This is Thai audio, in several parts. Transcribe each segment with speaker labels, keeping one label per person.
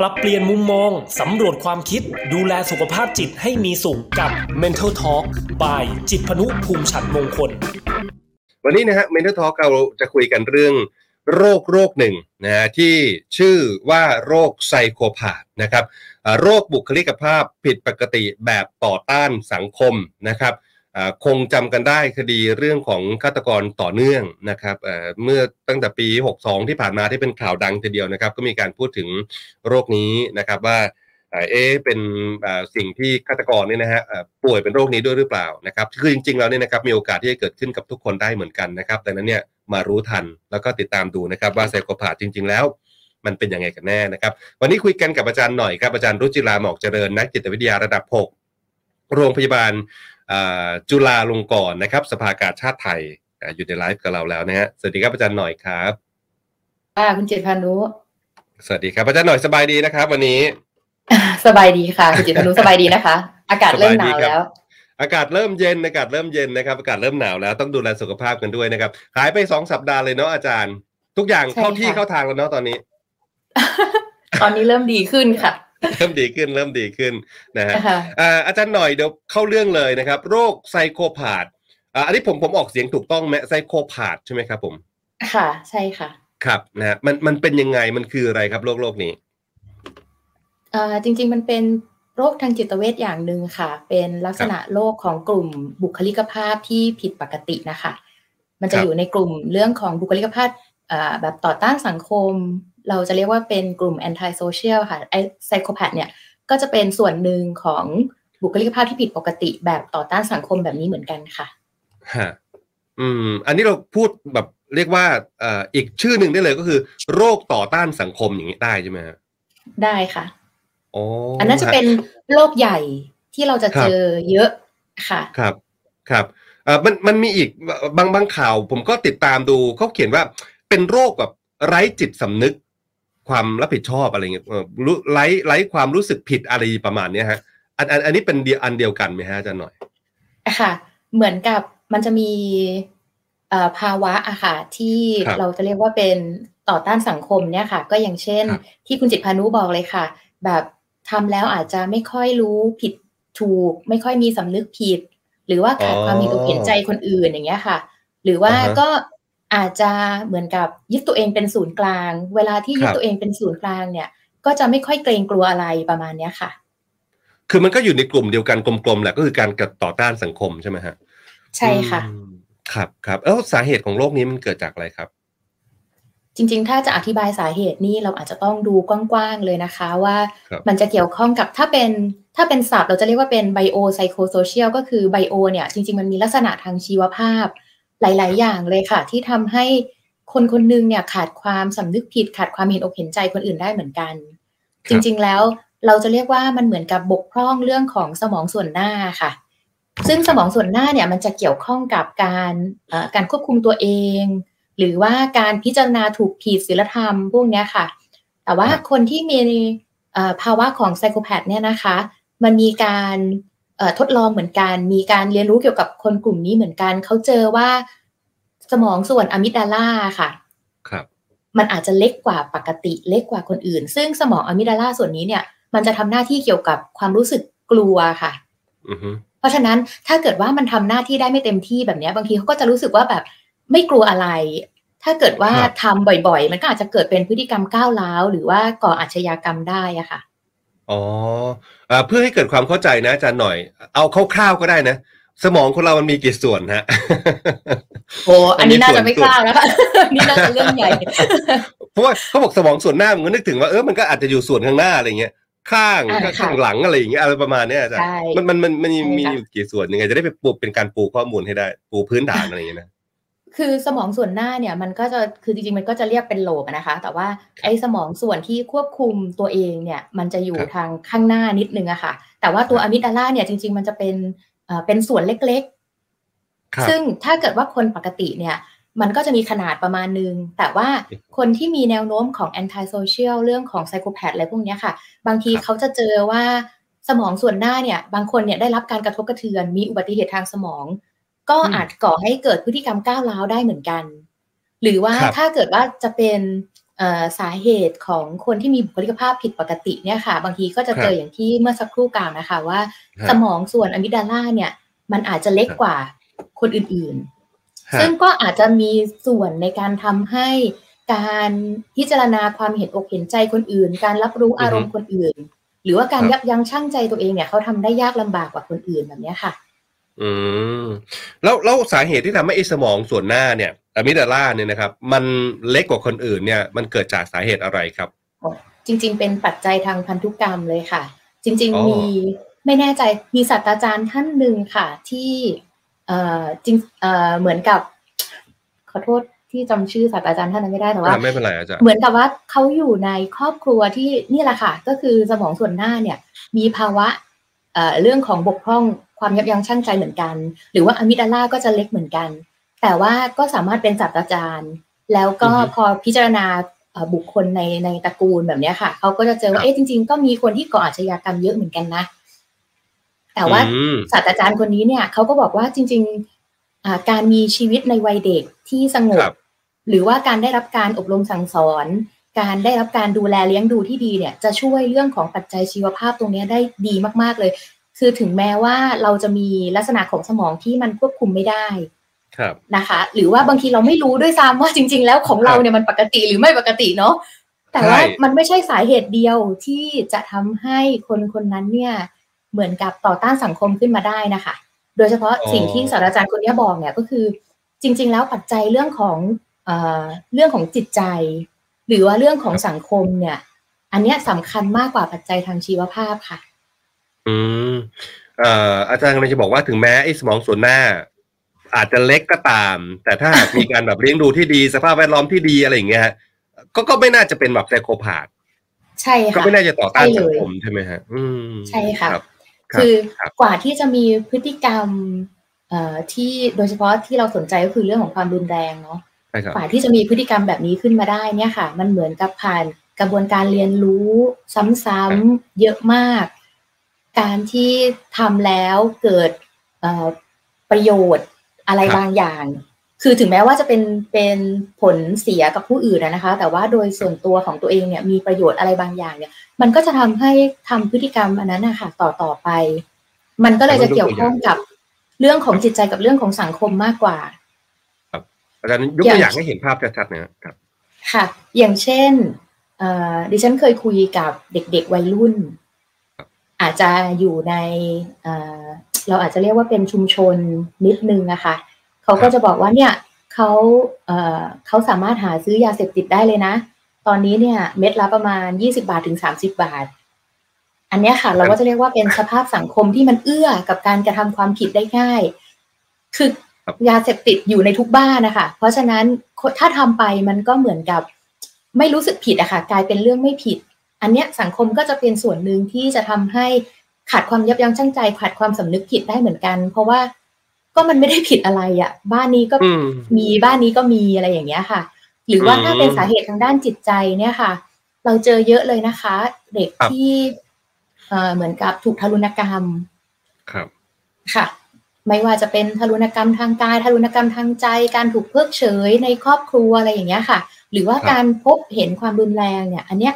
Speaker 1: ปรับเปลี่ยนมุมมอง สำรวจความคิด ดูแลสุขภาพจิตให้มีสุขกับ Mental Talk by จิตพนุภูมิฉันมงคล
Speaker 2: วันนี้นะฮะ Mental Talk เราจะคุยกันเรื่องโรคโรคหนึ่งนะฮะที่ชื่อว่าโรคไซโคพาธนะครับโรคบุคลิกภาพผิดปกติแบบต่อต้านสังคมนะครับ คงจำกันได้คดีเรื่องของฆาตกรต่อเนื่องนะครับเมื่อตั้งแต่ปี 62 ที่ผ่านมาที่เป็นข่าวดังทีเดียวนะครับ ก็มีการพูดถึงโรคนี้นะครับว่าเอ๊เป็นสิ่งที่ฆาตกรเนี่ยนะฮะป่วยเป็นโรคนี้ด้วยหรือเปล่านะครับคือจริงๆแล้วเนี่ยนะครับมีโอกาสที่จะเกิดขึ้นกับทุกคนได้เหมือนกันนะครับดังนั้นเนี่ยมารู้ทันแล้วก็ติดตามดูนะครับว่าไซโคพาธจริง ๆ แล้ว มันเป็นยังไงกันแน่นะครับ วันนี้คุยกันกับอาจารย์หน่อยครับอาจารย์รุจิราหมอกเจริญนักจิตวิทยาระดับ 6 โรงพยาบาล จุฬาลงกรณ์นะครับ สภากาชาติไทยอ่าอยู่ในไลฟ์กับเราแล้วนะฮะสวัสดีครับอาจารย์หน่อยครับ
Speaker 3: ค่ะคุณจิตรพานุ
Speaker 2: สวัสดีครับอาจารย์หน่อยสบายดีนะครับ วันนี้
Speaker 3: สบายดีค่ะคุณจิตรพานุสบายดีนะคะ อากาศเริ่มหนาวแล้ว
Speaker 2: อากาศเริ่มเย็นอากาศเริ่มเย็นนะครับอากาศเริ่มหนาวแล้วต้องดูแลสุขภาพกันด้วยนะครับหายไปสองสัปดาห์เลยเนาะอาจารย์ ทุกอย่าง
Speaker 3: ใช่
Speaker 2: เข้าที่
Speaker 3: ค่ะ
Speaker 2: เข้าทางแล้วเนาะตอนนี้
Speaker 3: ตอนนี้เริ่มดีขึ้นค่ะ
Speaker 2: เริ่มดีขึ้นเริ่มดีขึ้นนะฮะ
Speaker 3: ค่ะ
Speaker 2: อ่าอาจารย์หน่อยเดี๋ยวเข้าเรื่องเลยนะครับ โรคไซโคพาธอ่าอันนี้ผมผมออกเสียงถูกต้องไหมไซโคพาธใช่ไหมครับผม
Speaker 3: ค่ะ ใช่ค่ะ
Speaker 2: ครับนะฮะมันมันเป็นยังไงมันคืออะไรครับโรคโรคนี้
Speaker 3: เอ่อจริง ๆ มันเป็นโรคทางจิตเวชอย่างหนึ่งค่ะ เป็นลักษณะโรคของกลุ่มบุคลิกภาพที่ผิดปกตินะคะ มันจะ
Speaker 2: ครับ
Speaker 3: อยู่ในกลุ่มเรื่องของบุคลิกภาพเอ่อแบบต่อต้านสังคม เราจะเรียกว่าเป็นกลุ่ม anti social ค่ะไอไซโคแพ h เนี่ยก็จะเป็นส่วนหนึ่งของบุคลิกภาพที่ผิดปกติแบบต่อต้านสังคมแบบนี้เหมือนกันค่ะ
Speaker 2: ฮะอืม อันนี้เราพูดแบบเรียกว่าเอ่ออีกชื่อหนึ่งได้เลยก็คือ โรคต่อต้านสังคมอย่างนี้ได้ใช่ไหมฮะ
Speaker 3: ได้ค่ะ
Speaker 2: อ๋อ
Speaker 3: อันนั้นจะเป็นโรคใหญ่ที่เราจะ
Speaker 2: ครับ
Speaker 3: เจอเยอะค่ะ
Speaker 2: ครับ ครับเอ่อมันมันมีอีกบางบางข่าว ผมก็ติดตามดูเขาเขียนว่าเป็นโรคแบบไร้จิตสำนึก ความรับผิดชอบอะไรเงี้ยเอ่อรู้ไร้ไร้ความรู้สึกผิดอะไรประมาณเนี้ยฮะอันอันอันนี้เป็นเดียอันเดียวกันไหมฮะอาจารย์หน่อย
Speaker 3: ค่ะ เหมือนกับมันจะมีเอ่อภาวะอะค่ะที่
Speaker 2: ครับ
Speaker 3: เราจะเรียกว่าเป็นต่อต้านสังคมเนี่ยค่ะ ก็อย่างเช่น
Speaker 2: ครับ
Speaker 3: ที่คุณจิตพานุบอกเลยค่ะ แบบทำแล้วอาจจะไม่ค่อยรู้ผิดถูก ไม่ค่อยมีสำนึกผิด หรือว่าขาดความมีตัวเห็นใจคนอื่นอย่างเงี้ยค่ะ หรือว่า
Speaker 2: อ่าฮะ
Speaker 3: ก็ อาจจะเหมือนกับยึดตัวเองเป็นศูนย์กลาง เวลาที่ยึ
Speaker 2: ค
Speaker 3: ด
Speaker 2: รับ
Speaker 3: ตัวเองเป็นศูนย์กลางเนี่ย ก็จะไม่ค่อยเกรงกลัวอะไรประมาณเนี้ยค่ะ
Speaker 2: คือมันก็อยู่ในกลุ่มเดียวกันกลมๆแหละก็คือการกัดต่อต้านสังคมใช่ไหมฮะ
Speaker 3: ใช่ค่ะ
Speaker 2: อืมครับครับเอ้าสาเหตุของโรคนี้มันเกิดจากอะไรครับ
Speaker 3: จริงๆ ถ้าจะอธิบายสาเหตุนี่เราอาจจะต้องดูกว้างๆเลยนะคะว่า
Speaker 2: ครับ
Speaker 3: มันจะเกี่ยวข้องกับถ้าเป็นถ้าเป็นศัพท์เราจะเรียกว่าเป็นไบโอไซโคโซเชียลก็คือไบโอเนี่ยจริงๆ มันมีลักษณะทางชีวภาพ หลาย ๆ อย่างเลยค่ะ ที่ทำให้คนคนหนึงเนี่ยขาดความสำนึกผิด ขาดความเห็นอกเห็นใจคนอื่นได้เหมือนกัน
Speaker 2: ครับ
Speaker 3: จริง ๆ แล้วเราจะเรียกว่ามันเหมือนกับบกพร่องเรื่องของสมองส่วนหน้าค่ะ ซึ่งสมองส่วนหน้าเนี่ยมันจะเกี่ยวข้องกับการเอ่อการควบคุมตัวเอง หรือว่าการพิจารณาถูกผิดศีลธรรมพวกเนี้ยค่ะ แต่ว่า
Speaker 2: ครับ
Speaker 3: คนที่มีเอ่อภาวะของไซโคแพ h เนี่ยนะคะ มันมีการเอ่อ ทดลองเหมือนกัน มีการเรียนรู้เกี่ยวกับคนกลุ่มนี้เหมือนกัน เขาเจอว่าสมองส่วนอะมิกดาลาค่ะ
Speaker 2: ครับ
Speaker 3: มันอาจจะเล็กกว่าปกติ เล็กกว่าคนอื่น ซึ่งสมองอะมิกดาลาส่วนนี้เนี่ย มันจะทำหน้าที่เกี่ยวกับความรู้สึกกลัวค่ะ
Speaker 2: อือฮึ
Speaker 3: เพราะฉะนั้นถ้าเกิดว่ามันทำหน้าที่ได้ไม่เต็มที่แบบเนี้ยบางทีเขาก็จะรู้สึกว่าแบบไม่กลัวอะไร ถ้าเกิดว่าทำบ่อยๆ มันก็อาจจะเกิดเป็นพฤติกรรมก้าวร้าวหรือว่าก่ออาชญากรรมได้อะค่ะ
Speaker 2: อ๋ออ่าเพื่อให้เกิดความเข้าใจนะอาจารย์หน่อย เอาคร่าวๆก็ได้นะ สมองคนเรามันมีกี่ส่วนฮะ
Speaker 3: โอ้อันนี้น่า
Speaker 2: ส่ว
Speaker 3: จะไม่กล้าวนะคะนี่น่าจะเรื่องใหญ่
Speaker 2: เพราะว่าเขาบอกสมองส่วนหน้ามันก็นึกถึงว่าเออมันก็อาจจะอยู่ส่วนข้างหน้าอะไรเงี้ยข้าง
Speaker 3: อ่าค่ะ
Speaker 2: ข้างหลังอะไรอย่างเงี้ยอะไรประมาณเนี้ยอาจารย์
Speaker 3: ใช่
Speaker 2: มันมันมันมันมี
Speaker 3: ใช่ค่ะ
Speaker 2: มีอยู่กี่ส่วนยังไงจะได้ไปปูเป็นการปูข้อมูลให้ได้ ปูพื้นฐานอะไรอย่างเงี้ยนะ
Speaker 3: คือสมองส่วนหน้าเนี่ยมันก็จะคือจริงๆมันก็จะเรียกเป็นโลบอะนะคะ แต่ว่าไอ้สมองส่วนที่ควบคุมตัวเองเนี่ยมันจะอยู่
Speaker 2: ครับ
Speaker 3: ทางข้างหน้านิดนึงอะค่ะ แต่ว่าตัว
Speaker 2: ครับ
Speaker 3: อะมิกดาลาเนี่ยจริง ๆ มันจะเป็นเอ่อเป็นส่วนเล็ก
Speaker 2: ครับ
Speaker 3: ๆซึ่งถ้าเกิดว่าคนปกติเนี่ยมันก็จะมีขนาดประมาณนึง แต่ว่าคนที่มีแนวโน้มของ anti social เรื่องของ psychopath อะไรพวกเนี้ยค่ะ บางที
Speaker 2: ครับ
Speaker 3: เขาจะเจอว่าสมองส่วนหน้าเนี่ย บางคนเนี่ยได้รับการกระทบกระเทือน มีอุบัติเหตุทางสมอง ก็อาจก่อให้เกิดพฤติกรรมก้าวร้าวได้เหมือนกัน หรือว่า
Speaker 2: ครับ
Speaker 3: ถ้าเกิดว่าจะเป็นเอ่อสาเหตุของคนที่มีบุคลิกภาพผิดปกติเนี่ยค่ะ บางทีก็จะเจออย่างที่เมื่อสักครู่กล่าวนะคะ ว่า
Speaker 2: ฮะ
Speaker 3: สมองส่วนอะมิกดาลาเนี่ย มันอาจจะเล็ก
Speaker 2: ครับ
Speaker 3: กว่าคนอื่น
Speaker 2: ฮะ
Speaker 3: ๆซึ่งก็อาจจะมีส่วนในการทำให้การพิจารณาความเห็นอกเห็นใจคนอื่น การรับรู้อารมณ์คนอื่น หรือว่าการ
Speaker 2: ครับ
Speaker 3: ยับยั้งชั่งใจตัวเองเนี่ยเขาทำได้ยากลำบากกว่าคนอื่นแบบเนี้ยค่ะ
Speaker 2: อืมแล้วแล้วสาเหตุที่ทำให้ไอ้สมองส่วนหน้าเนี่ยอะมิดาลาเนี่ยนะครับ มันเล็กกว่าคนอื่นเนี่ย มันเกิดจากสาเหตุอะไรครับ
Speaker 3: จริง ๆ เป็นปัจจัยทางพันธุกรรมเลยค่ะ จริง
Speaker 2: อ๋อ
Speaker 3: ๆมีไม่แน่ใจมีศาสตราจารย์ท่านหนึ่งค่ะ ที่เอ่อจริงเอ่อเหมือนกับ ขอโทษที่จำชื่อศาสตราจารย์ท่านนั้นไม่ได้แต่ว่า
Speaker 2: อะไม่เป็นไรอาจารย์
Speaker 3: เหมือนกับว่าเขาอยู่ในครอบครัวที่นี่แหละค่ะ ก็คือสมองส่วนหน้าเนี่ย มีภาวะเอ่อเรื่องของบกพร่อง ความยับยั้งชั่งใจเหมือนกัน หรือว่าอะมิดาลาก็จะเล็กเหมือนกัน แต่ว่าก็สามารถเป็นศาสตราจารย์ แล้วก็
Speaker 2: อือฮึ
Speaker 3: พอพิจารณาเอ่อบุคคลในในตระกูลแบบเนี้ยค่ะเขาก็จะเจอ
Speaker 2: ครั
Speaker 3: ว่า
Speaker 2: บ
Speaker 3: เอ๊ะจริง ๆ ก็มีคนที่ก่ออาชญากรรมเยอะเหมือนกันนะ แต่ว่า
Speaker 2: อืม
Speaker 3: ศาสตราจารย์คนนี้เนี่ยเขาก็บอกว่าจริงๆอ่าการมีชีวิตในวัยเด็กที่สง
Speaker 2: ครับบ
Speaker 3: หรือว่าการได้รับการอบรมสั่งสอน การได้รับการดูแลเลี้ยงดูที่ดีเนี่ย จะช่วยเรื่องของปัจจัยชีวภาพตรงเนี้ยได้ดีมาก ๆเลย คือถึงแม้ว่าเราจะมีลักษณะของสมองที่มันควบคุมไม่ได้
Speaker 2: ครับ
Speaker 3: นะคะ หรือว่าบางทีเราไม่รู้ด้วยซ้ำว่าจริง ๆ แล้วของเราเนี่ยมันปกติหรือไม่ปกติเนาะแต่ว่า
Speaker 2: ใช่
Speaker 3: มันไม่ใช่สาเหตุเดียวที่จะทำให้คนคนนั้นเนี่ยเหมือนกับต่อต้านสังคมขึ้นมาได้นะคะ โดยเฉพาะ
Speaker 2: อ๋อ
Speaker 3: สิ่งที่ศาสตราจารย์คนนี้บอกเนี่ยก็คือ จริง ๆ แล้วปัจจัยเรื่องของเอ่อเรื่องของจิตใจ หรือว่าเรื่องของสังคมเนี่ย อันเนี้ยสำคัญมากกว่าปัจจัยทางชีวภาพค่ะ
Speaker 2: อืมเอ่ออาจารย์กำลังจะบอกว่าถึงแม้ไอ้สมองส่วนหน้า อาจจะเล็กก็ตาม แต่ถ้าหากมีการแบบเลี้ยงดูที่ดีสภาพแวดล้อมที่ดีอะไรอย่างเงี้ยฮะก็ก็ไม่น่าจะเป็นแบบไซโคพาธ
Speaker 3: ใช่
Speaker 2: ก็
Speaker 3: ค่ะ
Speaker 2: ไม่น่าจะต่อต้าน
Speaker 3: ใช่เลย
Speaker 2: สังคมใช่ไหมฮะ อืม
Speaker 3: ใช่ค่ะ
Speaker 2: รับรับ
Speaker 3: คือ
Speaker 2: ครับ
Speaker 3: กว่าที่จะมีพฤติกรรมเอ่อที่โดยเฉพาะที่เราสนใจก็คือเรื่องของความรุนแรงเนาะ
Speaker 2: ใช่ครับ
Speaker 3: กว่าที่จะมีพฤติกรรมแบบนี้ขึ้นมาได้เนี่ยค่ะ มันเหมือนกับผ่านกระบวนการเรียนรู้ซ้ำๆเยอะมาก การที่ทำแล้วเกิดเอ่อประโยชน์อะไร
Speaker 2: ครับ
Speaker 3: บางอย่าง คือถึงแม้ว่าจะเป็นเป็นผลเสียกับผู้อื่นนะนะคะ แต่ว่าโดยส่วนตัวของตัวเองเนี่ยมีประโยชน์อะไรบางอย่างเนี่ย มันก็จะทำให้ทำพฤติกรรมอันนั้นนะคะต่อต่อไป มันก็เลยจะเกี่ยวข้องกับเรื่องของจิตใจกับเรื่องของสังคมมากกว่า
Speaker 2: อาจารย์ยกตัวอย่างให้เห็นภาพชัดๆหนะครับ
Speaker 3: ค่ะ อย่างเช่นเอ่อดิฉันเคยคุยกับเด็ก ๆ วัยรุ่น อาจจะอยู่ในเราอาจจะเรียกว่าเป็นชุมชนนิดนึงนะคะเขาก็จะบอกว่าเนี่ยเขาเขาสามารถหาซื้อยาเสพติดได้เลยนะ ตอนนี้เนี่ยเม็ดละประมาณยี่สิบาทถึงสามสิบาท อันนี้ค่ะ เราก็จะเรียกว่าเป็นสภาพสังคมที่มันเอื้อกับการกระทำความผิดได้ง่าย คือยาเสพติดอยู่ในทุกบ้านนะคะ เพราะฉะนั้นถ้าทำไปมันก็เหมือนกับไม่รู้สึกผิดอะค่ะ กลายเป็นเรื่องไม่ผิด อันเนี้ยสังคมก็จะเป็นส่วนหนึ่งที่จะทำให้ขาดความยับยั้งชั่งใจ ขาดความสำนึกผิดได้เหมือนกัน เพราะว่าก็มันไม่ได้ผิดอะไรอะบ้านนี้ก็
Speaker 2: อืม
Speaker 3: มีบ้านนี้ก็มีอะไรอย่างเงี้ยค่ะ หรือว่า
Speaker 2: อืม
Speaker 3: ถ้าเป็นสาเหตุทางด้านจิตใจเนี่ยค่ะ เราเจอเยอะเลยนะคะ เด็ก
Speaker 2: ครับ
Speaker 3: ที่เอ่อเหมือนกับถูกทารุณกรรม
Speaker 2: ครับ
Speaker 3: ค่ะ ไม่ว่าจะเป็นทารุณกรรมทางกายทารุณกรรมทางใจ การถูกเพิกเฉยในครอบครัวอะไรอย่างเงี้ยค่ะ หรือว่า
Speaker 2: ครับ
Speaker 3: การพบเห็นความรุนแรงเนี่ย อันเนี้ย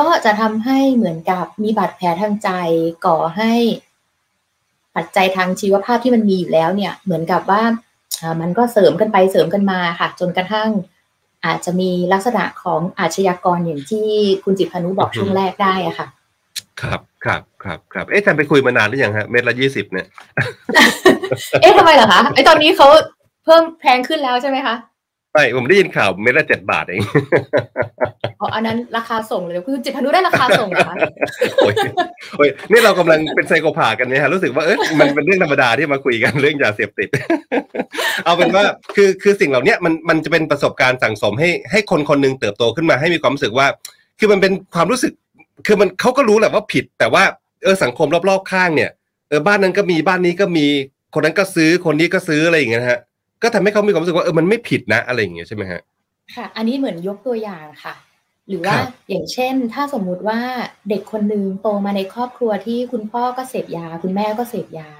Speaker 3: ก็จะทำให้เหมือนกับมีบาดแผลทางใจก่อให้ปัจจัยทางชีวภาพที่มันมีอยู่แล้วเนี่ย เหมือนกับว่าอ่ามันก็เสริมกันไปเสริมกันมาค่ะ จนกระทั่งอาจจะมีลักษณะของอาชญากรอย่างที่คุณจิตพานุบอก
Speaker 2: อือฮึ
Speaker 3: ช่วงแรกได้อะค่ะ
Speaker 2: ครับครับครับครับเอ๊ะอาจารย์ไปคุยมานานหรือยังฮะเม็ดละยี่สิบเนี่ย
Speaker 3: เอ๊ะทำไมเหรอคะไอตอนนี้เขาเพิ่มแพงขึ้นแล้วใช่ไหมคะ
Speaker 2: ไม่ผมได้ยินข่าวเม็ดละเจ็ดบาทเอง
Speaker 3: อ๋ออันนั้นราคาส่งเลยคือจิตพานุได้ราคาส่งเหรอคะ
Speaker 2: โอ้ยโอ้ยนี่เรากำลังเป็นไซโคพาธกันเนี่ยฮะรู้สึกว่าเออมันเป็นเรื่องธรรมดาที่มาคุยกันเรื่องยาเสพติด เอาเป็นว่าคือคือสิ่งเหล่าเนี้ยมันมันจะเป็นประสบการณ์สั่งสมให้ให้คนคนหนึงเติบโตขึ้นมาให้มีความรู้สึกว่า คือมันเป็นความรู้สึก คือมันเขาก็รู้แหละว่าผิด แต่ว่าเออสังคมรอบๆข้างเนี่ยเออบ้านนั้นก็มีบ้านนี้ก็มีคนนั้นก็ซื้อคนนี้ก็ซื้ออะไรอย่างเงี้ยนะฮะ ก็ทำให้เขามีความรู้สึกว่าเออมันไม่ผิดนะอะไรอย่างเงี้ยใช่ไหมฮะ
Speaker 3: ค่ะ อันนี้เหมือนยกตัวอย่างค่ะ หรือว่า
Speaker 2: ครับ
Speaker 3: อย่างเช่น ถ้าสมมุติว่าเด็กคนหนึ่งโตมาในครอบครัวที่คุณพ่อก็เสพยา คุณแม่ก็เสพยา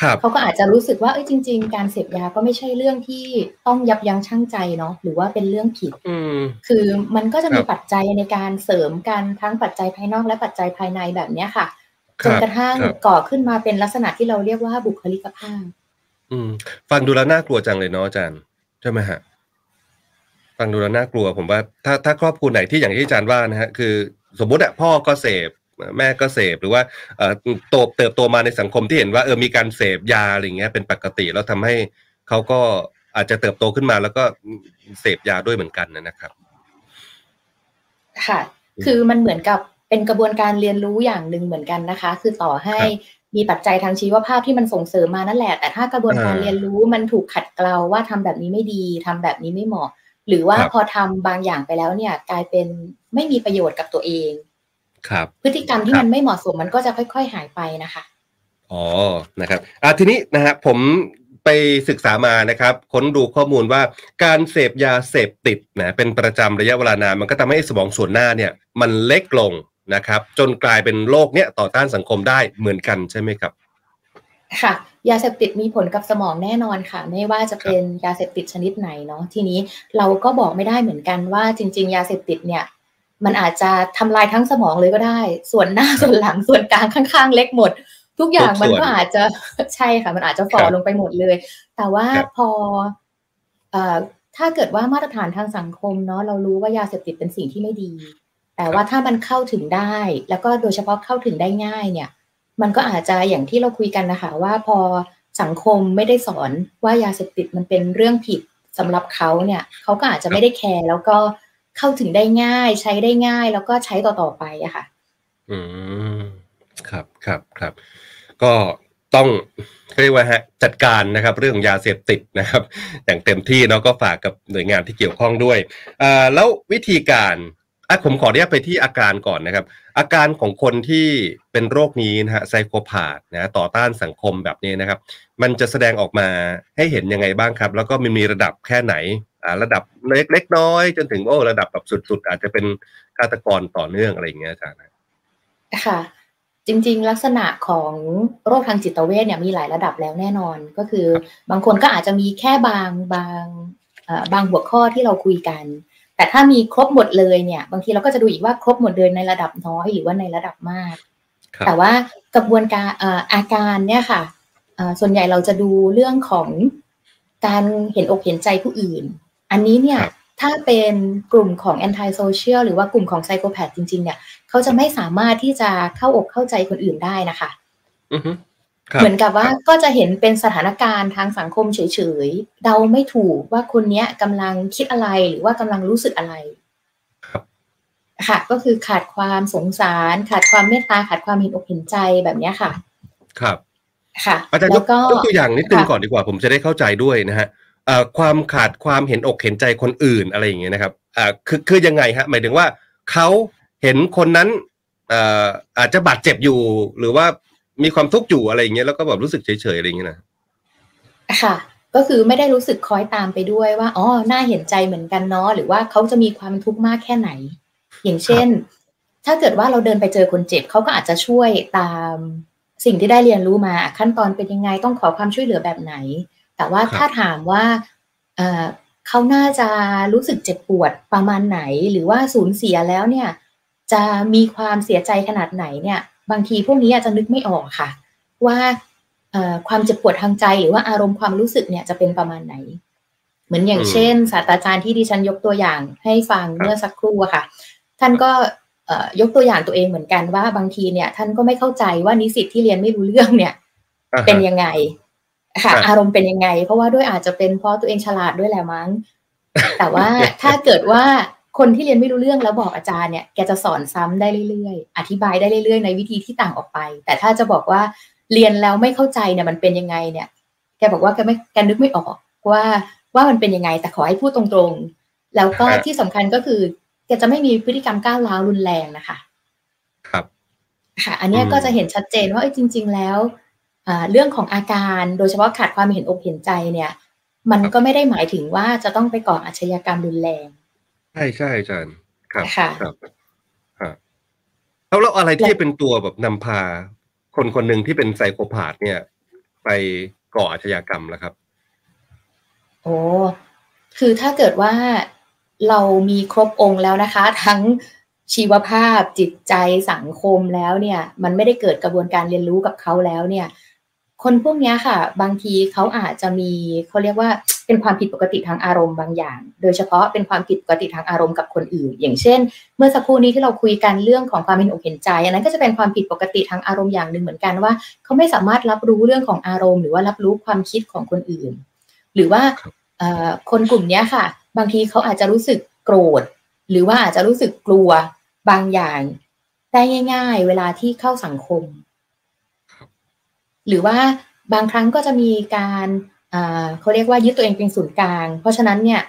Speaker 2: ครับ
Speaker 3: เขาก็อาจจะรู้สึกว่าเอ้ยจริง ๆ การเสพยาก็ไม่ใช่เรื่องที่ต้องยับยั้งชั่งใจเนาะหรือว่าเป็นเรื่องผิด
Speaker 2: อืม
Speaker 3: คือมันก็จะมี
Speaker 2: ครับ
Speaker 3: ปัจจัยในการเสริมกันทั้งปัจจัยภายนอกและปัจจัยภายในแบบเนี้ยค่ะ
Speaker 2: ค
Speaker 3: จ
Speaker 2: รั
Speaker 3: น
Speaker 2: บ
Speaker 3: กระทั่ง
Speaker 2: ครับ
Speaker 3: ก่อขึ้นมาเป็นลักษณะที่เราเรียกว่าบุคลิกภาพ
Speaker 2: อืม ฟังดูแล้วน่ากลัวจังเลยเนาะอาจารย์ใช่ไหมฮะฟังดูแล้วน่ากลัว ผมว่าถ้าถ้าครอบครัวไหนที่อย่างที่อาจารย์ว่านะฮะคือ สมมติอะพ่อก็เสพแม่ก็เสพหรือว่าเอ่อโตเติบโตมาในสังคมที่เห็นว่าเออมีการเสพยาอะไรอย่างเงี้ยเป็นปกติแล้วทำให้เขาก็อาจจะเติบโตขึ้นมาแล้วก็เสพยาด้วยเหมือนกันนะครับ
Speaker 3: ค่ะ
Speaker 2: อืม
Speaker 3: คือมันเหมือนกับเป็นกระบวนการเรียนรู้อย่างหนึ่งเหมือนกันนะคะ คือต่อให้
Speaker 2: ครับ
Speaker 3: มีปัจจัยทางชีวภาพที่มันส่งเสริมมานั่นแหละ แต่ถ้ากระบวนการ
Speaker 2: อ่า
Speaker 3: เรียนรู้มันถูกขัดเกลาว่าทำแบบนี้ไม่ดีทำแบบนี้ไม่เหมาะ หรือว่า
Speaker 2: ครับ
Speaker 3: พอทำบางอย่างไปแล้วเนี่ย กลายเป็นไม่มีประโยชน์กับตัวเอง
Speaker 2: ครับ
Speaker 3: พฤติกรรมที่
Speaker 2: ครับ
Speaker 3: มันไม่เหมาะสมมันก็จะค่อย ๆ หายไปนะคะ
Speaker 2: อ๋อนะครับอะทีนี้นะฮะผมไปศึกษามานะครับ ค้นดูข้อมูลว่าการเสพยาเสพติดนะเป็นประจำระยะเวลานานมันก็ทำให้สมองส่วนหน้าเนี่ย มันเล็กลง นะครับ จนกลายเป็นโรคเนี้ยต่อต้านสังคมได้เหมือนกันใช่ไหมครับ
Speaker 3: ค่ะ ยาเสพติดมีผลกับสมองแน่นอนค่ะ ไม่ว่าจะเป็นยาเสพติดชนิดไหนเนาะทีนี้เราก็บอกไม่ได้เหมือนกันว่าจริง ๆ ยาเสพติดเนี่ยมันอาจจะทำลายทั้งสมองเลยก็ได้ ส่วนหน้าส่วนหลังส่วนกลางข้างๆ เล็กหมด ทุกอย่าง
Speaker 2: ทุกส่วน
Speaker 3: มันก็อาจจะใช่ค่ะ มันอาจจะฝ่อ
Speaker 2: ครับ
Speaker 3: ลงไปหมดเลย แต่ว่า
Speaker 2: ครับ
Speaker 3: พอเอ่อถ้าเกิดว่ามาตรฐานทางสังคมเนาะเรารู้ว่ายาเสพติดเป็นสิ่งที่ไม่ดี แต่ว่าถ้ามันเข้าถึงได้ แล้วก็โดยเฉพาะเข้าถึงได้ง่ายเนี่ย มันก็อาจจะอย่างที่เราคุยกันนะคะ ว่าพอสังคมไม่ได้สอนว่ายาเสพติดมันเป็นเรื่องผิดสำหรับเขาเนี่ยเขาก็อาจจะไม่ได้แคร์แล้วก็เข้าถึงได้ง่าย ใช้ได้ง่าย แล้วก็ใช้ต่อๆไปอะค่ะ
Speaker 2: อืมครับครับครับ ก็ต้องเรียกว่าฮะจัดการนะครับ เรื่องยาเสพติดนะครับ อย่างเต็มที่เนาะก็ฝากกับหน่วยงานที่เกี่ยวข้องด้วยอ่าแล้ววิธีการ อะผมขออนุญาตไปที่อาการก่อนนะครับ อาการของคนที่เป็นโรคนี้นะฮะไซโคพาธนะต่อต้านสังคมแบบนี้นะครับ มันจะแสดงออกมาให้เห็นยังไงบ้างครับ แล้วก็มันมีระดับแค่ไหนอ่าระดับเล็กเล็กน้อยจนถึงโอ้ระดับแบบสุด ๆ อาจจะเป็นฆาตกรต่อเนื่องอะไรอย่างเงี้ยอาจารย์นะ
Speaker 3: ค่ะ จริง ๆ ลักษณะของโรคทางจิตเวชเนี่ยมีหลายระดับแล้วแน่นอน ก็คือบางคนก็อาจจะมีแค่บางบางเอ่อบางหัวข้อที่เราคุยกัน แต่ถ้ามีครบหมดเลยเนี่ย บางทีเราก็จะดูอีกว่าครบหมดเลยในระดับน้อยหรือว่าในระดับมาก
Speaker 2: ครับ
Speaker 3: แต่ว่ากระบวนการเอ่ออาการเนี่ยค่ะเอ่อส่วนใหญ่เราจะดูเรื่องของการเห็นอกเห็นใจผู้อื่น อันนี้เนี่ย
Speaker 2: ครับ
Speaker 3: ถ้าเป็นกลุ่มของ anti social หรือว่ากลุ่มของ psychopath จริง ๆ เนี่ย เขาจะไม่สามารถที่จะเข้าอกเข้าใจคนอื่นได้นะคะ
Speaker 2: อือฮึครับ
Speaker 3: เหมือนกับว่า
Speaker 2: ครับ
Speaker 3: ก็จะเห็นเป็นสถานการณ์ทางสังคมเฉยๆเดาไม่ถูกว่าคนเนี้ยกำลังคิดอะไรหรือว่ากำลังรู้สึกอะไร
Speaker 2: ครับ
Speaker 3: ค่ะก็คือขาดความสงสาร ขาดความเมตตาขาดความเห็นอกเห็นใจแบบเนี้ยค่ะ
Speaker 2: ครับ
Speaker 3: ค่ะ
Speaker 2: อาจารย์ย
Speaker 3: แล้
Speaker 2: ก
Speaker 3: วก็
Speaker 2: ยกตัวอย่างนิดนึง
Speaker 3: ค่ะ
Speaker 2: ก่อนดีกว่า ผมจะได้เข้าใจด้วยนะฮะเอ่อความขาดความเห็นอกเห็นใจคนอื่นอะไรอย่างเงี้ยนะครับอ่าคือคือยังไงฮะหมายถึงว่าเขาเห็นคนนั้นเอ่ออาจจะบาดเจ็บอยู่ หรือว่า มีความทุกข์อยู่อะไรอย่างเงี้ยแล้วก็แบบรู้สึกเฉยๆอะไรอย่างเงี้ยนะ
Speaker 3: ค่ะ ก็คือไม่ได้รู้สึกคอยตามไปด้วยว่าอ๋อน่าเห็นใจเหมือนกันเนาะหรือว่าเขาจะมีความทุกข์มากแค่ไหน อย่างเช่น ถ้าเกิดว่าเราเดินไปเจอคนเจ็บเขาก็อาจจะช่วยตามสิ่งที่ได้เรียนรู้มาขั้นตอนเป็นยังไงต้องขอความช่วยเหลือแบบไหน แต่ว่า
Speaker 2: ครับ
Speaker 3: ถ้าถามว่าเอ่อเขาน่าจะรู้สึกเจ็บปวดประมาณไหน หรือว่าสูญเสียแล้วเนี่ย จะมีความเสียใจขนาดไหนเนี่ย บางทีพวกนี้อาจจะนึกไม่ออกค่ะ ว่าเอ่อความเจ็บปวดทางใจหรือว่าอารมณ์ความรู้สึกเนี่ยจะเป็นประมาณไหน เหมือนอย่าง
Speaker 2: อืม
Speaker 3: เช่น ศาสตราจารย์ที่ดิฉันยกตัวอย่างให้ฟัง
Speaker 2: ครับ
Speaker 3: เมื่อสักครู่อะค่ะ ท่านก็เอ่อยกตัวอย่างตัวเองเหมือนกันว่าบางทีเนี่ยท่านก็ไม่เข้าใจว่านิสิตที่เรียนไม่รู้เรื่องเนี่ย
Speaker 2: อ่าฮะ
Speaker 3: เป็นยังไงค่ะ
Speaker 2: ครับ
Speaker 3: อารมณ์เป็นยังไง เพราะว่าด้วยอาจจะเป็นเพราะตัวเองฉลาดด้วยแหละมั้ง แต่ว่าถ้าเกิดว่า คนที่เรียนไม่รู้เรื่องแล้วบอกอาจารย์เนี่ยแกจะสอนซ้ำได้เรื่อยๆ อธิบายได้เรื่อยๆ ในวิธีที่ต่างออกไป แต่ถ้าจะบอกว่าเรียนแล้วไม่เข้าใจเนี่ยมันเป็นยังไงเนี่ย แกบอกว่าแกไม่แกนึกไม่ออกว่าว่ามันเป็นยังไง แต่ขอให้พูดตรงๆ แล้วก็
Speaker 2: ฮะ
Speaker 3: ที่สำคัญก็คือแกจะไม่มีพฤติกรรมก้าวร้าวรุนแรงนะคะ
Speaker 2: ครับ
Speaker 3: ค่ะ อันเนี้ย
Speaker 2: อืม
Speaker 3: ก็จะเห็นชัดเจนว่าเอ้ยจริง ๆ แล้วอ่าเรื่องของอาการโดยเฉพาะขาดความเห็นอกเห็นใจเนี่ย มันก็ไม่ได้หมายถึงว่าจะต้องไปก่ออาชญากรรมรุนแรง
Speaker 2: ใช่ใช่อาจารย์ ครับ
Speaker 3: ค่ะ
Speaker 2: ครับฮะแล้วแล้วอะไรที่เป็นตัวแบบนำพา คนคนหนึ่งที่เป็นไซโคพาธเนี่ย ไปก่ออาชญากรรมแล้วครับ
Speaker 3: โอ้คือถ้าเกิดว่าเรามีครบองค์แล้วนะคะ ทั้งชีวภาพจิตใจสังคมแล้วเนี่ย มันไม่ได้เกิดกระบวนการเรียนรู้กับเขาแล้วเนี่ย คนพวกเนี้ยค่ะ บางทีเขาอาจจะมีเขาเรียกว่าเป็นความผิดปกติทางอารมณ์บางอย่าง โดยเฉพาะเป็นความผิดปกติทางอารมณ์กับคนอื่น อย่างเช่น เมื่อสักครู่นี้ที่เราคุยกันเรื่องของความเห็นอกเห็นใจอันนั้นก็จะเป็นความผิดปกติทางอารมณ์อย่างหนึ่งเหมือนกันว่าเขาไม่สามารถรับรู้เรื่องของอารมณ์ หรือว่ารับรู้ความคิดของคนอื่น หรือว่า
Speaker 2: ครับ
Speaker 3: เอ่อคนกลุ่มเนี้ยค่ะ บางทีเขาอาจจะรู้สึกโกรธ หรือว่าอาจจะรู้สึกกลัวบางอย่างได้ง่าย ๆ เวลาที่เข้าสังคม หรือว่าบางครั้งก็จะมีการอ่าเขาเรียกว่ายึดตัวเองเป็นศูนย์กลาง เพราะฉะนั้นเนี่ย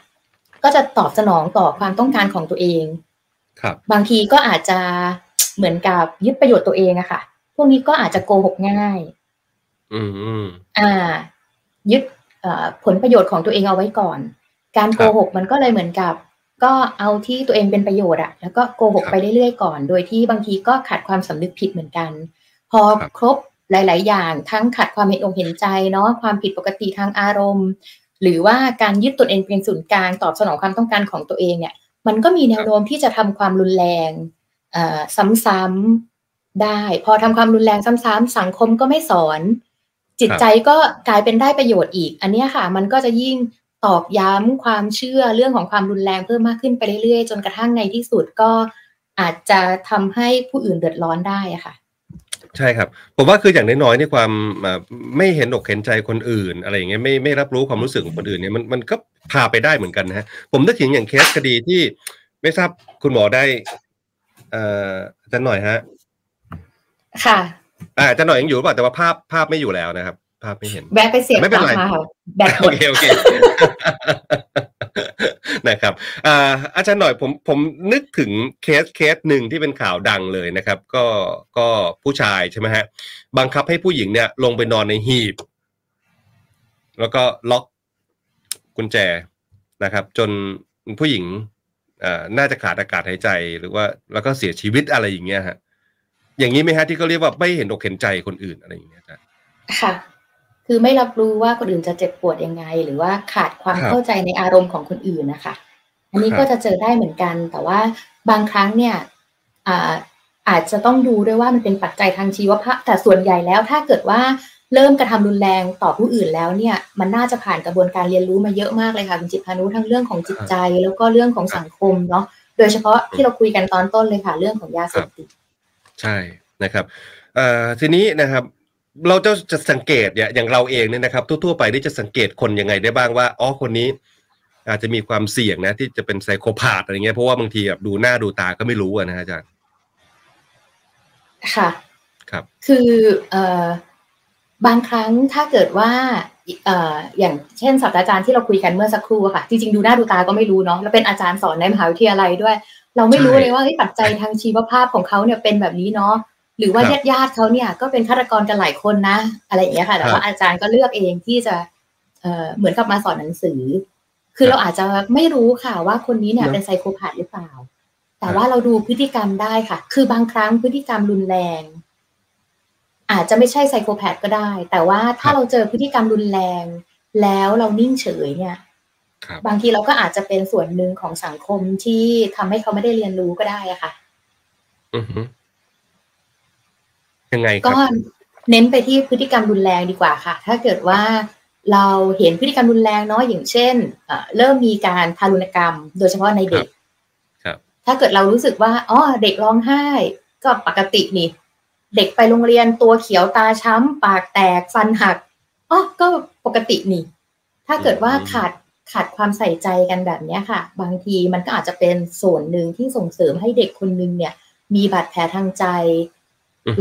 Speaker 3: ก็จะตอบสนองต่อความต้องการของตัวเอง
Speaker 2: ครับ
Speaker 3: บางทีก็อาจจะเหมือนกับยึดประโยชน์ตัวเองอะค่ะ พวกนี้ก็อาจจะโกหกง่าย
Speaker 2: อืมอืม
Speaker 3: อ่า ยึดเอ่อผลประโยชน์ของตัวเองเอาไว้ก่อน การ
Speaker 2: ครับ
Speaker 3: โกหกมันก็เลยเหมือนกับ ก็เอาที่ตัวเองเป็นประโยชน์อะแล้วก็โกหก
Speaker 2: ครับ
Speaker 3: ไปเรื่อยๆก่อน โดยที่บางทีก็ขาดความสำนึกผิดเหมือนกัน พอ
Speaker 2: ครับ
Speaker 3: ครบ หลาย ๆ อย่างทั้งขาดความเห็นอกเห็นใจเนาะความผิดปกติทางอารมณ์ หรือว่าการยึดตนเองเป็นศูนย์กลางตอบสนองความต้องการของตัวเองเนี่ย มันก็มีแนวโน้มที่จะทำความรุนแรงเอ่อซ้ำๆได้พอทำความรุนแรงซ้ำๆสังคมก็ไม่สอน จิตใจก็กลายเป็นได้ประโยชน์อีก อันเนี้ยค่ะ มันก็จะยิ่งตอกย้ำความเชื่อเรื่องของความรุนแรงเพิ่มมากขึ้นไปเรื่อยๆ จนกระทั่งในที่สุดก็อาจจะทำให้ผู้อื่นเดือดร้อนได้อะค่ะ
Speaker 2: ใช่ครับ ผมว่าคืออย่างน้อยๆในความอ่าไม่เห็นอกเห็นใจคนอื่น อะไรอย่างเงี้ยไม่ไม่รับรู้ความรู้สึกของคนอื่นเนี่ยมันมันก็พาไปได้เหมือนกันนะฮะผมนึกถึงอย่างเคสคดีที่ไม่ทราบคุณหมอได้เอ่ออาจารย์หน่อยฮะ
Speaker 3: ค่ะ
Speaker 2: อ่าอาจารย์หน่อยยังอยู่หรือเปล่าแต่ว่าภาพภาพไม่อยู่แล้วนะครับ ภาพไม่เห็น
Speaker 3: แวะไปเสียบ
Speaker 2: ป
Speaker 3: ลั๊กมาค่ะแบตหม
Speaker 2: โอเคโอเคนะครับอ่าอาจารย์หน่อยผมผมนึกถึง case case หนึ่งที่เป็นข่าวดังเลยนะครับ ก็ก็ผู้ชายใช่ไหมฮะบังคับให้ผู้หญิงเนี่ยลงไปนอนในหีบ แล้วก็ล็อกกุญแจนะครับ จนผู้หญิงอ่าน่าจะขาดอากาศหายใจหรือว่าแล้วก็เสียชีวิตอะไรอย่างเงี้ยฮะอย่างนี้ไหมฮะที่เขาเรียกว่าไม่เห็นอกเห็นใจคนอื่นอะไรอย่างเงี้ยอาจารย์
Speaker 3: ค่ะ คือไม่รับรู้ว่าคนอื่นจะเจ็บปวดยังไง หรือว่าขาดความ
Speaker 2: ครับ
Speaker 3: เข้าใจในอารมณ์ของคนอื่นนะคะ อันนี้
Speaker 2: ครับ
Speaker 3: ก็จะเจอได้เหมือนกัน แต่ว่าบางครั้งเนี่ยอ่าอาจจะต้องดูด้วยว่ามันเป็นปัจจัยทางชีวภาพ แต่ส่วนใหญ่แล้วถ้าเกิดว่าเริ่มกระทำรุนแรงต่อผู้อื่นแล้วเนี่ย มันน่าจะผ่านกระบวนการเรียนรู้มาเยอะมากเลยค่ะคุณจิตพานุทั้งเรื่องของจิตใจแล้วก็เรื่องของสังคมเนาะโดยเฉพาะที่เราคุยกันตอนต้นเลยค่ะ เรื่องของยาเสพติด
Speaker 2: ใช่นะครับเอ่อทีนี้นะครับ เราจะจะสังเกตเนี่ยอย่างเราเองเนี่ยนะครับ ทั่วๆไปนี่จะสังเกตคนยังไงได้บ้างว่าอ๋อคนนี้ อาจจะมีความเสี่ยงนะ ที่จะเป็นไซโคพาธอะไรเงี้ยเพราะว่าบางทีแบบดูหน้าดูตาก็ไม่รู้อะนะฮะอาจารย์
Speaker 3: ค่ะ
Speaker 2: ครับ
Speaker 3: คือเอ่อบางครั้งถ้าเกิดว่าเอ่ออย่างเช่นศาสตราจารย์ที่เราคุยกันเมื่อสักครู่อะค่ะ จริงๆดูหน้าดูตาก็ไม่รู้เนาะแล้วเป็นอาจารย์สอนในมหาวิทยาลัยด้วย เราไม่รู้
Speaker 2: ใช่
Speaker 3: เลยว่าเฮ้ยปัจจัยทางชีวภาพของเขาเนี่ยเป็นแบบนี้เนาะ หรือว่า
Speaker 2: ครับ
Speaker 3: ญาติญาติๆเขาเนี่ยก็เป็นฆาตกรกันหลายคนนะ อะไรอย่างเงี้ยค่ะ แต่
Speaker 2: ครับ
Speaker 3: ว่าอาจารย์ก็เลือกเองที่จะเอ่อเหมือนกับมาสอนหนังสือ คือ
Speaker 2: ครับ
Speaker 3: เราอาจจะไม่รู้ค่ะว่าคนนี้เนี่ย
Speaker 2: เนอะ
Speaker 3: เป็นไซโคพาธหรือเปล่า แต่
Speaker 2: ครับ
Speaker 3: ว่าเราดูพฤติกรรมได้ค่ะ คือบางครั้งพฤติกรรมรุนแรง อาจจะไม่ใช่ไซโคแพทก็ได้ แต่ว่าถ้าเราเจอพฤติกรรมรุนแรง แล้วเรานิ่งเฉยเนี่ย
Speaker 2: ครับ
Speaker 3: บางทีเราก็อาจจะเป็นส่วนหนึ่งของสังคมที่ทำให้เขาไม่ได้เรียนรู้ก็ได้อะค่ะ
Speaker 2: อือฮึ ยังไงค
Speaker 3: ก็
Speaker 2: รับ
Speaker 3: เน้นไปที่พฤติกรรมรุนแรงดีกว่าค่ะ ถ้าเกิดว่าเราเห็นพฤติกรรมรุนแรงเนาะอย่างเช่นเอ่อเริ่มมีการทารุณกรรม โดยเฉพาะในเด็ก
Speaker 2: ครับ
Speaker 3: ถ้าเกิดเรารู้สึกว่าอ๋อเด็กร้องไห้ ก็ปกตินี่ เด็กไปโรงเรียนตัวเขียวตาช้ำ ปากแตกฟันหักอ๋อก็ปกตินี่ ถ้าเกิดว่า
Speaker 2: อืม
Speaker 3: ขาดขาดความใส่ใจกันแบบเนี้ยค่ะ บางทีมันก็อาจจะเป็นส่วนหนึ่งที่ส่งเสริมให้เด็กคนนึงเนี่ย มีบาดแผลทางใจ
Speaker 2: อือฮึ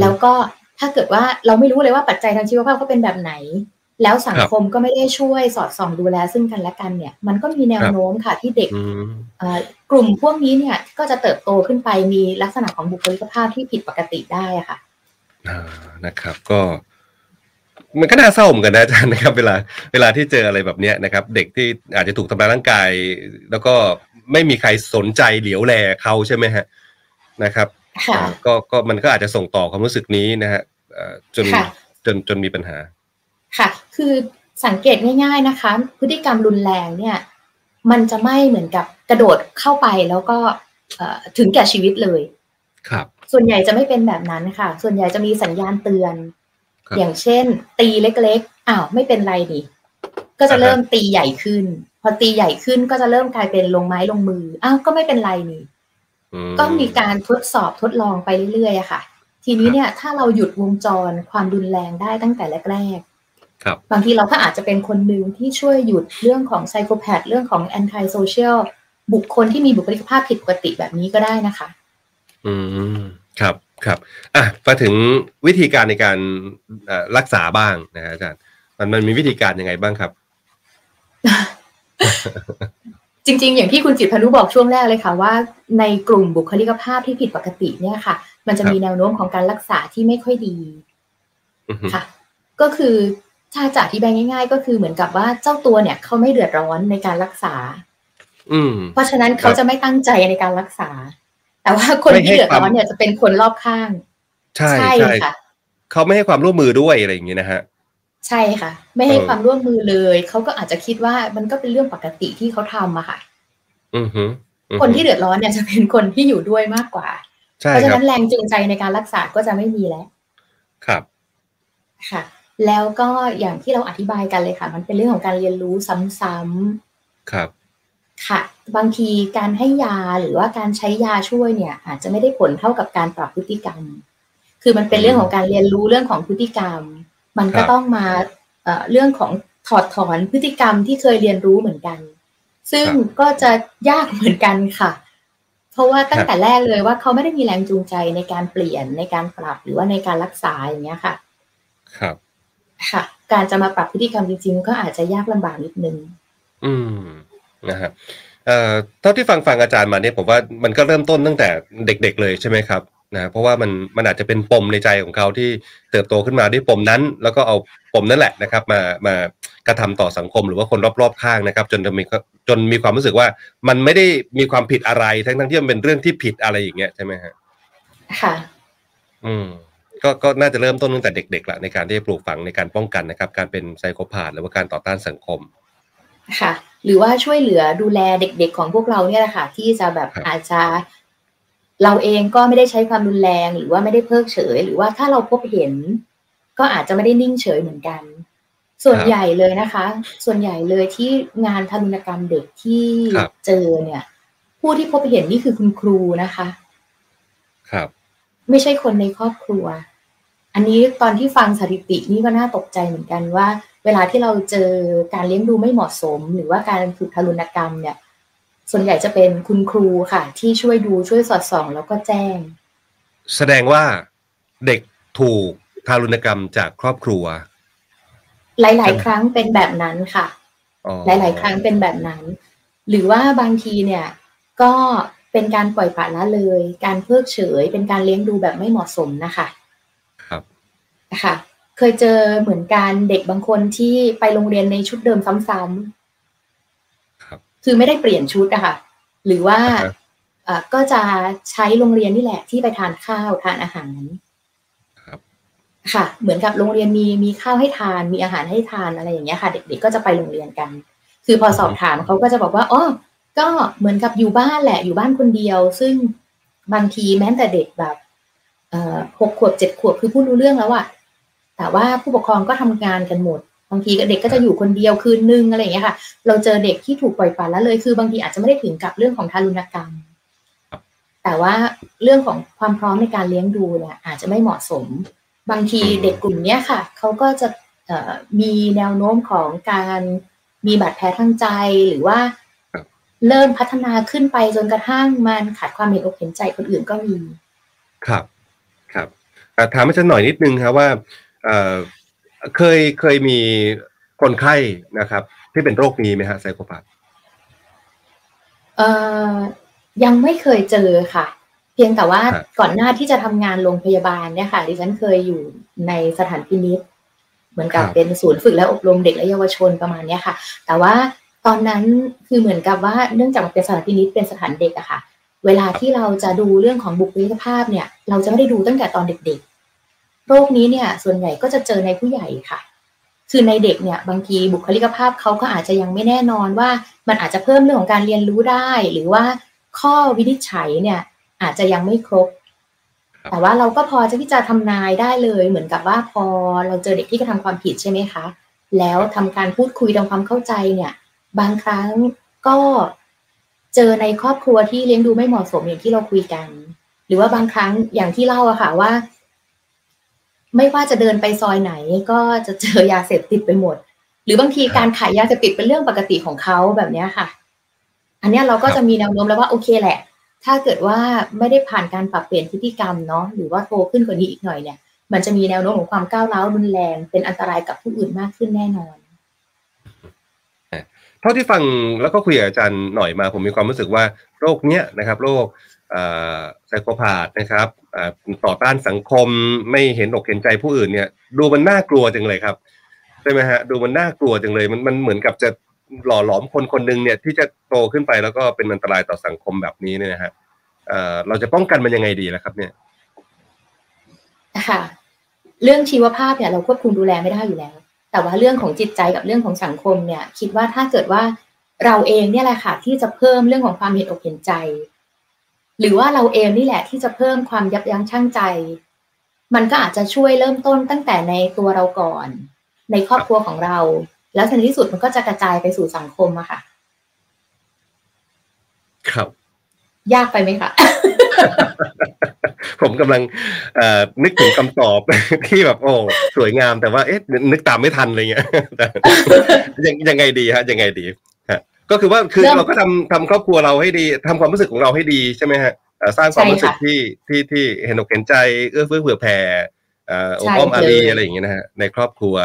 Speaker 3: แล้วก็ถ้าเกิดว่าเราไม่รู้เลยว่าปัจจัยทางชีวภาพเขาเป็นแบบไหน แล้วสังคมก็ไม่ได้ช่วยสอดส่องดูแลซึ่งกันและกันเนี่ย มันก็มีแนวโน้มค่ะที่เด็ก
Speaker 2: อืม
Speaker 3: เอ่อกลุ่มพวกนี้เนี่ยก็จะเติบโตขึ้นไปมีลักษณะของบุคลิกภาพที่ผิดปกติได้อะค่ะ
Speaker 2: อ่านะครับ ก็มันก็น่าเศร้าเหมือนกันนะอาจารย์นะครับ เวลาเวลาที่เจออะไรแบบเนี้ยนะครับ เด็กที่อาจจะถูกทำร้ายร่างกาย แล้วก็ไม่มีใครสนใจเหลียวแลเขาใช่ไหมฮะนะครับ
Speaker 3: ค่ะ
Speaker 2: อ่า ก็ก็มันก็อาจจะส่งต่อความรู้สึกนี้นะฮะเอ่อจน
Speaker 3: ค่ะ
Speaker 2: จนจนมีปัญหา
Speaker 3: ค่ะ คือสังเกตง่ายๆนะคะ พฤติกรรมรุนแรงเนี่ย มันจะไม่เหมือนกับกระโดดเข้าไปแล้วก็ถึงแก่ชีวิตเลย
Speaker 2: ครับ
Speaker 3: ส่วนใหญ่จะไม่เป็นแบบนั้นค่ะ ส่วนใหญ่จะมีสัญญาณเตือน อย่างเช่น ตีเล็กๆอ้าวไม่เป็นไรนี่ก็จะเริ่มตีใหญ่ขึ้น พอตีใหญ่ขึ้นก็จะเริ่มกลายเป็นลงไม้ลงมืออ้าวก็ไม่เป็นไรนี่ ก็มีการทดสอบทดลองไปเรื่อยๆอะค่ะ ทีนี้เนี่ยถ้าเราหยุดวงจรความรุนแรงได้ตั้งแต่แรกๆ
Speaker 2: ครับ
Speaker 3: บางทีเราก็อาจจะเป็นคนหนึ่งที่ช่วยหยุดเรื่องของ psychopath เรื่องของ antisocial บุคคลที่มีบุคลิกภาพผิดปกติแบบนี้ก็ได้นะคะ
Speaker 2: อืมครับครับอะมาถึงวิธีการในการรักษาบ้างนะอาจารย์ มันมันมีวิธีการยังไงบ้างครับ
Speaker 3: จริง ๆ อย่างที่คุณจิตพนุบอกช่วงแรกเลยค่ะว่า ในกลุ่มบุคลิกภาพที่ผิดปกติเนี่ยค่ะ มันจะมีแนวโน้มของการรักษาที่ไม่ค่อยดีค่ะ ก็คือถ้าจะอธิบายง่าย ๆ ก็คือเหมือนกับว่าเจ้าตัวเนี่ยเขาไม่เดือดร้อนในการรักษา
Speaker 2: อืม
Speaker 3: เพราะฉะนั้นเขาจะไม่ตั้งใจในการรักษา แต่ว่าคนที่เดือดร้อนเนี่ยจะเป็นคนรอบข้าง
Speaker 2: ใช่ใช่ค่ะเขาไม่ให้ความร่วมมือด้วยอะไรอย่างนี้นะฮะ
Speaker 3: ใช่ค่ะ ไม่ให้ความร่วมมือเลย เขาก็อาจจะคิดว่ามันก็เป็นเรื่องปกติที่เขาทำอะค่ะ
Speaker 2: อือฮึ
Speaker 3: คนที่เดือดร้อนเนี่ยจะเป็นคนที่อยู่ด้วยมากกว่า เพราะฉะนั้นแรงจูงใจในการรักษาก็จะไม่มีแล้ว
Speaker 2: ครับ
Speaker 3: ค่ะ แล้วก็อย่างที่เราอธิบายกันเลยค่ะ มันเป็นเรื่องของการเรียนรู้ซ้ำ
Speaker 2: ๆครับ
Speaker 3: ค่ะ บางทีการให้ยาหรือว่าการใช้ยาช่วยเนี่ย อาจจะไม่ได้ผลเท่ากับการปรับพฤติกรรม คือมันเป็นเรื่องของการเรียนรู้เรื่องของพฤติกรรม มันก็ต้องมาเรื่องของถอดถอนพฤติกรรมที่เคยเรียนรู้เหมือนกัน ซึ่งก็จะยากเหมือนกันค่ะ เพราะว่าตั้งแต่แรกเลยว่าเขาไม่ได้มีแรงจูงใจในการเปลี่ยนในการปรับหรือว่าในการรักษาอย่างเงี้ยค่ะ
Speaker 2: ครับ
Speaker 3: ค่ะ การจะมาปรับพฤติกรรมจริง ๆ ก็อาจจะยากลำบากนิดนึง
Speaker 2: อืมนะฮะเอ่อเท่าที่ฟังฟังอาจารย์มาเนี่ยผมว่ามันก็เริ่มต้นตั้งแต่เด็ก ๆ เลยใช่ไหมครับ นะเพราะว่ามันมันอาจจะเป็นปมในใจของเขาที่เติบโตขึ้นมาด้วยปมนั้น แล้วก็เอาปมนั่นแหละนะครับ มามากระทำต่อสังคมหรือว่าคนรอบๆข้างนะครับ จนมีจนมีความรู้สึกว่ามันไม่ได้มีความผิดอะไรทั้งทั้งที่มันเป็นเรื่องที่ผิดอะไรอย่างเงี้ยใช่ไหมฮะ
Speaker 3: ค่ะ
Speaker 2: อืมก็ก็น่าจะเริ่มต้นตั้งแต่เด็กๆแหละในการที่จะปลูกฝังในการป้องกันนะครับ การเป็นไซโคพาธหรือว่าการต่อต้านสังคม
Speaker 3: ค่ะ หรือว่าช่วยเหลือดูแลเด็กๆของพวกเราเนี่ยแหละค่ะ ที่จะแบบอาจจะ เราเองก็ไม่ได้ใช้ความรุนแรงหรือว่าไม่ได้เพิกเฉย หรือว่าถ้าเราพบเห็น ก็อาจจะไม่ได้นิ่งเฉยเหมือนกัน ส่วนใหญ่เลยนะคะ ส่วนใหญ่เลยที่งานทารุณกรรมเด็กที่เจอเนี่ย ผู้ที่พบเห็นนี่คือคุณครูนะคะ
Speaker 2: ครับ
Speaker 3: ไม่ใช่คนในครอบครัว อันนี้ตอนที่ฟังสถิตินี่ก็น่าตกใจเหมือนกันว่า เวลาที่เราเจอการเลี้ยงดูไม่เหมาะสม หรือว่าการถูกทารุณกรรมเนี่ย ส่วนใหญ่จะเป็นคุณครูค่ะ ที่ช่วยดูช่วยสอดส่อง แล้วก็แจ้ง
Speaker 2: แสดงว่าเด็กถูกทารุณกรรมจากครอบครัว
Speaker 3: หลาย ๆ ครั้งเป็นแบบนั้นค่ะ หลาย ๆ ครั้งเป็นแบบนั้น หรือว่าบางทีเนี่ย ก็เป็นการปล่อยปละละเลย การเพิกเฉย เป็นการเลี้ยงดูแบบไม่เหมาะสมนะคะ
Speaker 2: ครับ
Speaker 3: ค่ะเคยเจอเหมือนกันเด็กบางคนที่ไปโรงเรียนในชุดเดิมซ้ำ คือไม่ได้เปลี่ยนชุดอะค่ะ หรือว่าก็จะใช้โรงเรียนนี่แหละที่ไปทานข้าวทานอาหารค่ะ เหมือนกับโรงเรียนมีมีข้าวให้ทานมีอาหารให้ทานอะไรอย่างเงี้ยค่ะ เด็กๆก็จะไปโรงเรียนกัน คือพอสอบถามเขาก็จะบอกว่าอ๋อก็เหมือนกับอยู่บ้านแหละอยู่บ้านคนเดียว ซึ่งบางทีแม้แต่เด็กแบบหกขวบเจ็ดขวบคือพูดรู้เรื่องแล้วอะแต่ว่าผู้ปกครองก็ทำงานกันหมด บางทีเด็กก็จะอยู่คนเดียวคืนนึงอะไรอย่างเงี้ยค่ะ เราเจอเด็กที่ถูกปล่อยปละละเลยคือบางทีอาจจะไม่ได้ถึงกับเรื่องของทารุณกรรม แต่ว่าเรื่องของความพร้อมในการเลี้ยงดูเนี่ยอาจจะไม่เหมาะสม บางทีเด็กกลุ่มนี้ค่ะเขาก็จะมีแนวโน้มของการมีบาดแผลทางใจหรือว่าเริ่มพัฒนาขึ้นไปจนกระทั่งมันขาดความเห็นอกเห็นใจคนอื่นก็มี
Speaker 2: ครับ ครับถามอาจารย์หน่อยนิดนึงครับว่า เคยเคยมีคนไข้นะครับ ที่เป็นโรคนี้ไหมฮะไซโคพาธ
Speaker 3: เอ่อยังไม่เคยเจอค่ะ เพียงแต่ว่าก่อนหน้าที่จะทำงานโรงพยาบาลเนี่ยค่ะดิฉันเคยอยู่ในสถานพินิษเหมือนกับเป็นศูนย์ฝึกและอบรมเด็กและเยาวชนประมาณนี้ค่ะ แต่ว่าตอนนั้นคือเหมือนกับว่าเนื่องจากมันเป็นสถานพินิษเป็นสถานเด็กอะค่ะ เวลาที่เราจะดูเรื่องของบุคลิกภาพเนี่ย เราจะไม่ได้ดูตั้งแต่ตอนเด็ก โรคนี้เนี่ยส่วนใหญ่ก็จะเจอในผู้ใหญ่ค่ะ คือในเด็กเนี่ยบางทีบุคลิกภาพเขาก็อาจจะยังไม่แน่นอนว่ามันอาจจะเพิ่มเรื่องของการเรียนรู้ได้ หรือว่าข้อวินิจฉัยเนี่ยอาจจะยังไม่ครบ
Speaker 2: ครับ
Speaker 3: แต่ว่าเราก็พอจะที่จะทำนายได้เลย เหมือนกับว่าพอเราเจอเด็กที่กระทำความผิดใช่ไหมคะ แล้วทำการพูดคุยทำความเข้าใจเนี่ย บางครั้งก็เจอในครอบครัวที่เลี้ยงดูไม่เหมาะสมอย่างที่เราคุยกัน หรือว่าบางครั้งอย่างที่เล่าอะค่ะว่า ไม่ว่าจะเดินไปซอยไหนก็จะเจอยาเสพติดไปหมด หรือบางทีการขายยาเสพติดเป็นเรื่องปกติของเขาแบบเนี้ยค่ะ อันเนี้ยเราก็จะมีแนวโน้มแล้วว่าโอเคแหละ ถ้าเกิดว่าไม่ได้ผ่านการปรับเปลี่ยนพฤติกรรมเนาะหรือว่าโตขึ้นกว่านี้อีกหน่อยเนี่ย มันจะมีแนวโน้มของความก้าวร้าวรุนแรง เป็นอันตรายกับผู้อื่นมากขึ้นแน่นอน
Speaker 2: เท่าที่ฟังแล้วก็คุยกับอาจารย์หน่อยมา ผมมีความรู้สึกว่าโรคเนี้ยนะครับ โรค ไซโคพาธนะครับอ่าต่อต้านสังคมไม่เห็นอกเห็นใจผู้อื่นเนี่ยดูมันน่ากลัวจังเลยครับใช่ไหมฮะดูมันน่ากลัวจังเลยมันมันเหมือนกับจะหล่อหลอมคนคนหนึ่งเนี่ยที่จะโตขึ้นไปแล้วก็เป็นอันตรายต่อสังคมแบบนี้เนี่ยนะฮะอ่อเราจะป้องกันมันยังไงดีล่ะครับ เนี่ย
Speaker 3: ค่ะเรื่องชีวภาพเนี่ยเราควบคุมดูแลไม่ได้อยู่แล้ว แต่ว่าเรื่องของจิตใจกับเรื่องของสังคมเนี่ย คิดว่าถ้าเกิดว่าเราเองเนี่ยแหละค่ะที่จะเพิ่มเรื่องของความเห็นอกเห็นใจ หรือว่าเราเองนี่แหละที่จะเพิ่มความยับยั้งชั่งใจ มันก็อาจจะช่วยเริ่มต้นตั้งแต่ในตัวเราก่อน ในครอบครัวของเรา แล้วในที่สุดมันก็จะกระจายไปสู่สังคมอะค่ะ
Speaker 2: ครับ
Speaker 3: ยากไปไหมคะ
Speaker 2: ผมกำลังเอ่อนึกถึงคำตอบที่แบบโอ้สวยงามแต่ว่าเอ๊ะนึกตามไม่ทันอะไรเงี้ยแต่ยังยังไงดีฮะยังไงดีฮะ ก็คือว่าคือ
Speaker 3: เริ่ม
Speaker 2: เราก็ทำทำครอบครัวเราให้ดีทำความรู้สึกของเราให้ดีใช่ไหมฮะเอ่อสร้างความ
Speaker 3: ใช่
Speaker 2: รู้สึก
Speaker 3: ค่ะ
Speaker 2: ที่ที่ที่เห็นอกเห็นใจเอื้อเฟื้อเผื่อแผ่เอ่ออบ
Speaker 3: ใช่
Speaker 2: อ้อมอารี
Speaker 3: เลย
Speaker 2: อะไรอย่างเงี้ยนะฮะในครอบครัว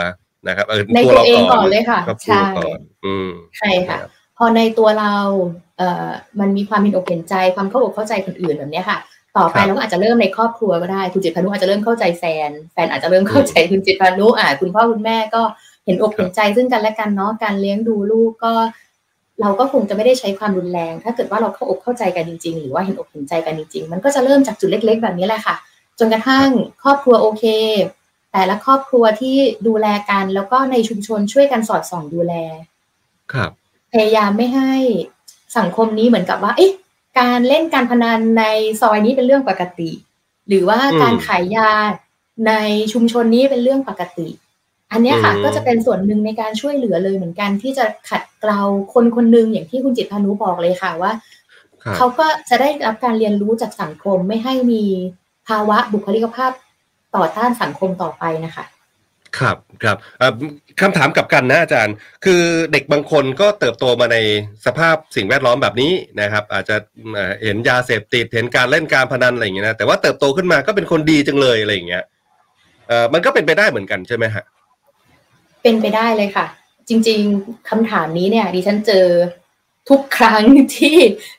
Speaker 2: นะครับเออ
Speaker 3: ในตัวเองก่อนเลยค่ะ
Speaker 2: ครอบครัว
Speaker 3: ใช่
Speaker 2: ก่อนอืม
Speaker 3: ใช่ค่ะ พอในตัวเราเอ่อมันมีความเห็นอกเห็นใจความเข้าอกเข้าใจคนอื่นแบบเนี้ยค่ะ ต่อไป
Speaker 2: ครับ
Speaker 3: เราก็อาจจะเริ่มในครอบครัวก็ได้คุณจิตพานุอาจจะเริ่มเข้าใจแฟน แฟนอาจจะเริ่มเข้าใจคุณจิตพานุอ่าคุณพ่อคุณแม่ก็เห็นอกเห็นใจซึ่งกันและกันเนาะการเลี้ยงดูลูกก็ เราก็คงจะไม่ได้ใช้ความรุนแรง ถ้าเกิดว่าเราเข้าอกเข้าใจกันจริง ๆ หรือว่าเห็นอกเห็นใจกันจริง ๆ มันก็จะเริ่มจากจุดเล็ก ๆ แบบนี้แหละค่ะ จนกระทั่งครอบครัวโอเค แต่ละครอบครัวที่ดูแลกันแล้วก็ในชุมชนช่วยกันสอดส่องดูแล
Speaker 2: ครับ
Speaker 3: พยายามไม่ให้สังคมนี้เหมือนกับว่า เอ๊ะ การเล่นการพนันในซอยนี้เป็นเรื่องปกติ หรือว่า
Speaker 2: อืม
Speaker 3: การขายยาในชุมชนนี้เป็นเรื่องปกติ อันเนี้ยค่ะ
Speaker 2: อืม
Speaker 3: ก็จะเป็นส่วนหนึ่งในการช่วยเหลือเลยเหมือนกัน ที่จะขัดเกลาคนคนหนึ่งอย่างที่คุณจิตพานุบอกเลยค่ะว่า
Speaker 2: ครับ
Speaker 3: เขาก็จะได้รับการเรียนรู้จากสังคมไม่ให้มีภาวะบุคลิกภาพต่อต้านสังคมต่อไปนะคะ
Speaker 2: ครับครับเอ่อคำถามกลับกันนะอาจารย์ คือเด็กบางคนก็เติบโตมาในสภาพสิ่งแวดล้อมแบบนี้นะครับ อาจจะเอ่อเห็นยาเสพติดเห็นการเล่นการพนันอะไรอย่างเงี้ยนะแต่ว่าเติบโตขึ้นมาก็เป็นคนดีจังเลยอะไรอย่างเงี้ยเอ่อมันก็เป็นไปได้เหมือนกันใช่ไหมฮะ
Speaker 3: เป็นไปได้เลยค่ะ จริง ๆคำถามนี้เนี่ย ดิฉันเจอทุกครั้งที่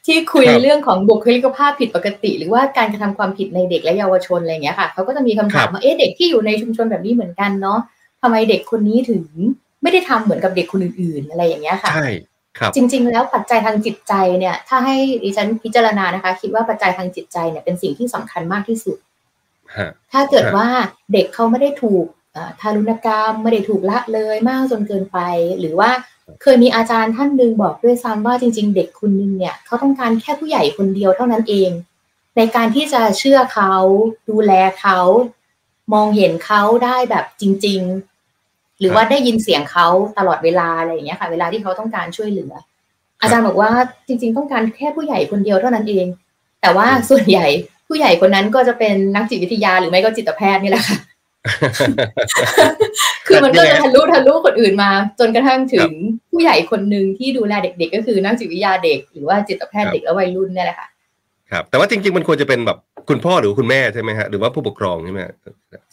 Speaker 3: ที่คุย
Speaker 2: ครับ
Speaker 3: เรื่องของบุคลิกภาพผิดปกติ หรือว่าการกระทำความผิดในเด็กและเยาวชนอะไรอย่างเงี้ยค่ะเขาก็จะมีคำถามว่าเอ๊ะเด็กที่อยู่ในชุมชนแบบนี้เหมือนกันเนาะทำไมเด็กคนนี้ถึงไม่ได้ทำเหมือนกับเด็กคนอื่น ๆ อะไรอย่างเงี้ยค่ะ
Speaker 2: ใช่ครับ
Speaker 3: จริง ๆ แล้วปัจจัยทางจิตใจเนี่ย ถ้าให้ดิฉันพิจารณานะคะ คิดว่าปัจจัยทางจิตใจเนี่ยเป็นสิ่งที่สำคัญมากที่สุด
Speaker 2: ฮะ
Speaker 3: ถ้าเกิด
Speaker 2: ครับ
Speaker 3: ว่าเด็กเขาไม่ได้ถูกเอ่อ ทารุณกรรมไม่ได้ถูกละเลยมากจนเกินไป หรือว่าเคยมีอาจารย์ท่านหนึ่งบอกด้วยซ้ำว่าจริง ๆ เด็กคนนึงเนี่ยเขาต้องการแค่ผู้ใหญ่คนเดียวเท่านั้นเอง ในการที่จะเชื่อเขาดูแลเขา มองเห็นเขาได้แบบจริง ๆ หรือว่าได้ยินเสียงเขาตลอดเวลาอะไรอย่างเงี้ยค่ะ เวลาที่เขาต้องการช่วยเหลือ อาจารย์บอกว่าจริง ๆ ต้องการแค่ผู้ใหญ่คนเดียวเท่านั้นเอง แต่ว่าส่วนใหญ่ผู้ใหญ่คนนั้นก็จะเป็นนักจิตวิทยาหรือไม่ก็จิตแพทย์นี่แหละค่ะ คือมันก็จะทะลุทะลุคนอื่นมา จนกระทั่งถึงผู้ใหญ่คนหนึ่งที่ดูแลเด็ก ๆ ก็คือนักจิตวิทยาเด็ก หรือว่าจิตแพทย์เด็กและวัยรุ่นเนี่ยแหละค่ะ
Speaker 2: ครับแต่ว่าจริง ๆ มันควรจะเป็นแบบคุณพ่อหรือคุณแม่ใช่ไหมฮะหรือว่าผู้ปกครองใช่ไหมฮะ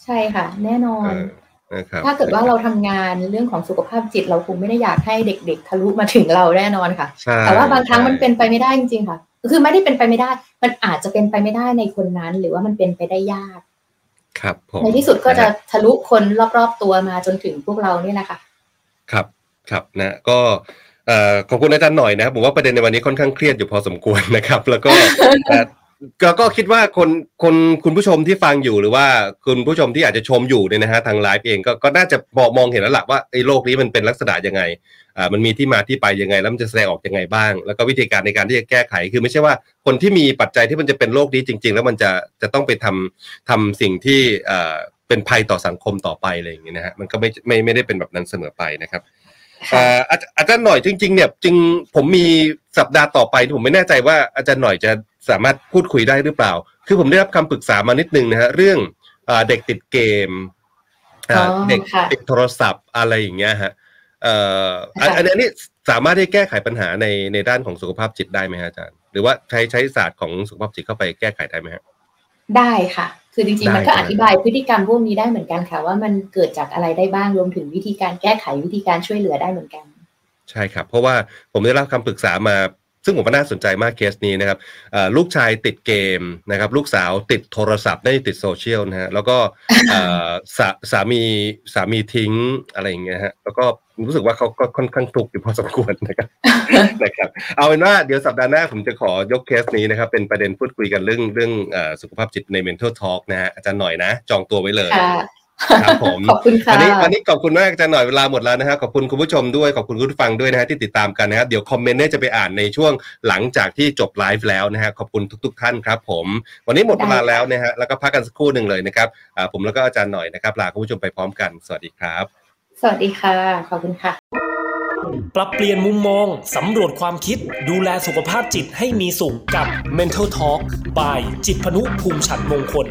Speaker 3: ใช่ค่ะ แน่นอน
Speaker 2: เออนะครับ
Speaker 3: ถ้าเกิดว่าเราทำงานเรื่องของสุขภาพจิต เราคงไม่ได้อยากให้เด็ก ๆ ทะลุมาถึงเราแน่นอนค่ะ
Speaker 2: ใช่
Speaker 3: แต่ว่าบางครั้งมัน
Speaker 2: ใช่
Speaker 3: เป็นไปไม่ได้จริงๆค่ะ คือไม่ได้เป็นไปไม่ได้ มันอาจจะเป็นไปไม่ได้ในคนนั้น หรือว่ามันเป็นไปได้ยาก
Speaker 2: ครับผม
Speaker 3: ในที่สุดก็จะทะลุคนรอบๆตัวมาจนถึงพวกเราเนี่ยแหละค่ะ
Speaker 2: ครับครับนะก็เอ่อขอบคุณอาจารย์หน่อยนะครับผมว่าประเด็นในวันนี้ค่อนข้างเครียดอยู่พอสมควรนะครับ แล้วก็เอ่อ ก็ก็คิดว่าคนคนคุณผู้ชมที่ฟังอยู่หรือว่าคุณผู้ชมที่อาจจะชมอยู่เนี่ยนะฮะทางไลฟ์เองก็ก็น่าจะมองมองเห็นแล้วล่ะว่าไอ้โรคนี้มันเป็นลักษณะยังไงอ่ามันมีที่มาที่ไปยังไง แล้วมันจะแสดงออกยังไงบ้าง แล้วก็วิธีการในการที่จะแก้ไขคือไม่ใช่ว่าคนที่มีปัจจัยที่มันจะเป็นโรคนี้จริง ๆ แล้วมันจะจะต้องไปทำทำสิ่งที่เอ่อเป็นภัยต่อสังคมต่อไปอะไรอย่างเงี้ยนะฮะมันก็ไม่ไม่ไม่ได้เป็นแบบนั้นเสมอไปนะครับเอ่ออาจอาจารย์หน่อยจริงๆเนี่ยจริงผมมีสัปดาห์ต่อไปที่ผมไม่แน่ใจว่าอาจารย์หน่อยจะ สามารถพูดคุยได้หรือเปล่า คือผมได้รับคำปรึกษามานิดนึงนะฮะเรื่องเอ่อเด็กติดเกมเอ่อ
Speaker 3: อ๋อ
Speaker 2: เด็ก
Speaker 3: ค่ะ
Speaker 2: ติดโทรศัพท์อะไรอย่างเงี้ยฮะเอ่ออัน
Speaker 3: ค่ะ
Speaker 2: อันนี้สามารถที่แก้ไขปัญหาในในด้านของสุขภาพจิตได้ไหมฮะอาจารย์ หรือว่าใช้ใช้ศาสตร์ของสุขภาพจิตเข้าไปแก้ไขได้ไหมฮะ
Speaker 3: ได้ค่ะ คือจริงๆ มันก็
Speaker 2: ได้
Speaker 3: อธิบายพฤติกรรมพวกนี้ได้เหมือนกันค่ะ ว่ามันเกิดจากอะไรได้บ้างรวมถึงวิธีการแก้ไขวิธีการช่วยเหลือได้เหมือนกัน
Speaker 2: ใช่ครับ เพราะว่าผมได้รับคำปรึกษามา ซึ่งผมว่าน่าสนใจมากเคสนี้นะครับลูกชายติดเกมนะครับลูกสาวติดโทรศัพท์ได้ติดโซเชียลนะฮะแล้วก็สาสามีสามีทิ้งอะไรอย่างเงี้ยฮะแล้วก็รู้สึกว่าเขาก็ค่อนข้างทุกข์อยู่พอสมควรนะครับนะครับ เอาเป็นว่าเดี๋ยวสัปดาห์หน้าผมจะขอยกเคสนี้นะครับ เป็นประเด็นพูดคุยกันเรื่องเรื่องสุขภาพจิตใน mental talk นะฮะอาจารย์หน่อยนะ จองตัวไว้เลย
Speaker 3: ค่ะ
Speaker 2: ครับผม
Speaker 3: ขอบคุณค่ะ
Speaker 2: วันนี้วันนี้ขอบคุณมากอาจารย์หน่อยเวลาหมดแล้วนะฮะขอบคุณคุณผู้ชมด้วยขอบคุณคุณผู้ฟังด้วยนะฮะที่ติดตามกันนะครับเดี๋ยวคอมเมนต์เนี่ยจะไปอ่านในช่วงหลังจากที่จบไลฟ์แล้วนะฮะขอบคุณทุก ๆ ท่านครับ ผม วันนี้หมดเวลาแล้วนะฮะแล้วก็พักกันสักครู่หนึ่งเลยนะครับอ่าผมแล้วก็อาจารย์หน่อยนะครับลาคุณผู้ชมไปพร้อมกัน สวัสดีครับ
Speaker 3: สวัสดีค่ะขอบคุณค่ะ
Speaker 1: ปรับเปลี่ยนมุมมองสำรวจความคิด ดูแลสุขภาพจิตให้มีสุขกับ Mental Talk by จิตพนุภูมิฉันท์มงคล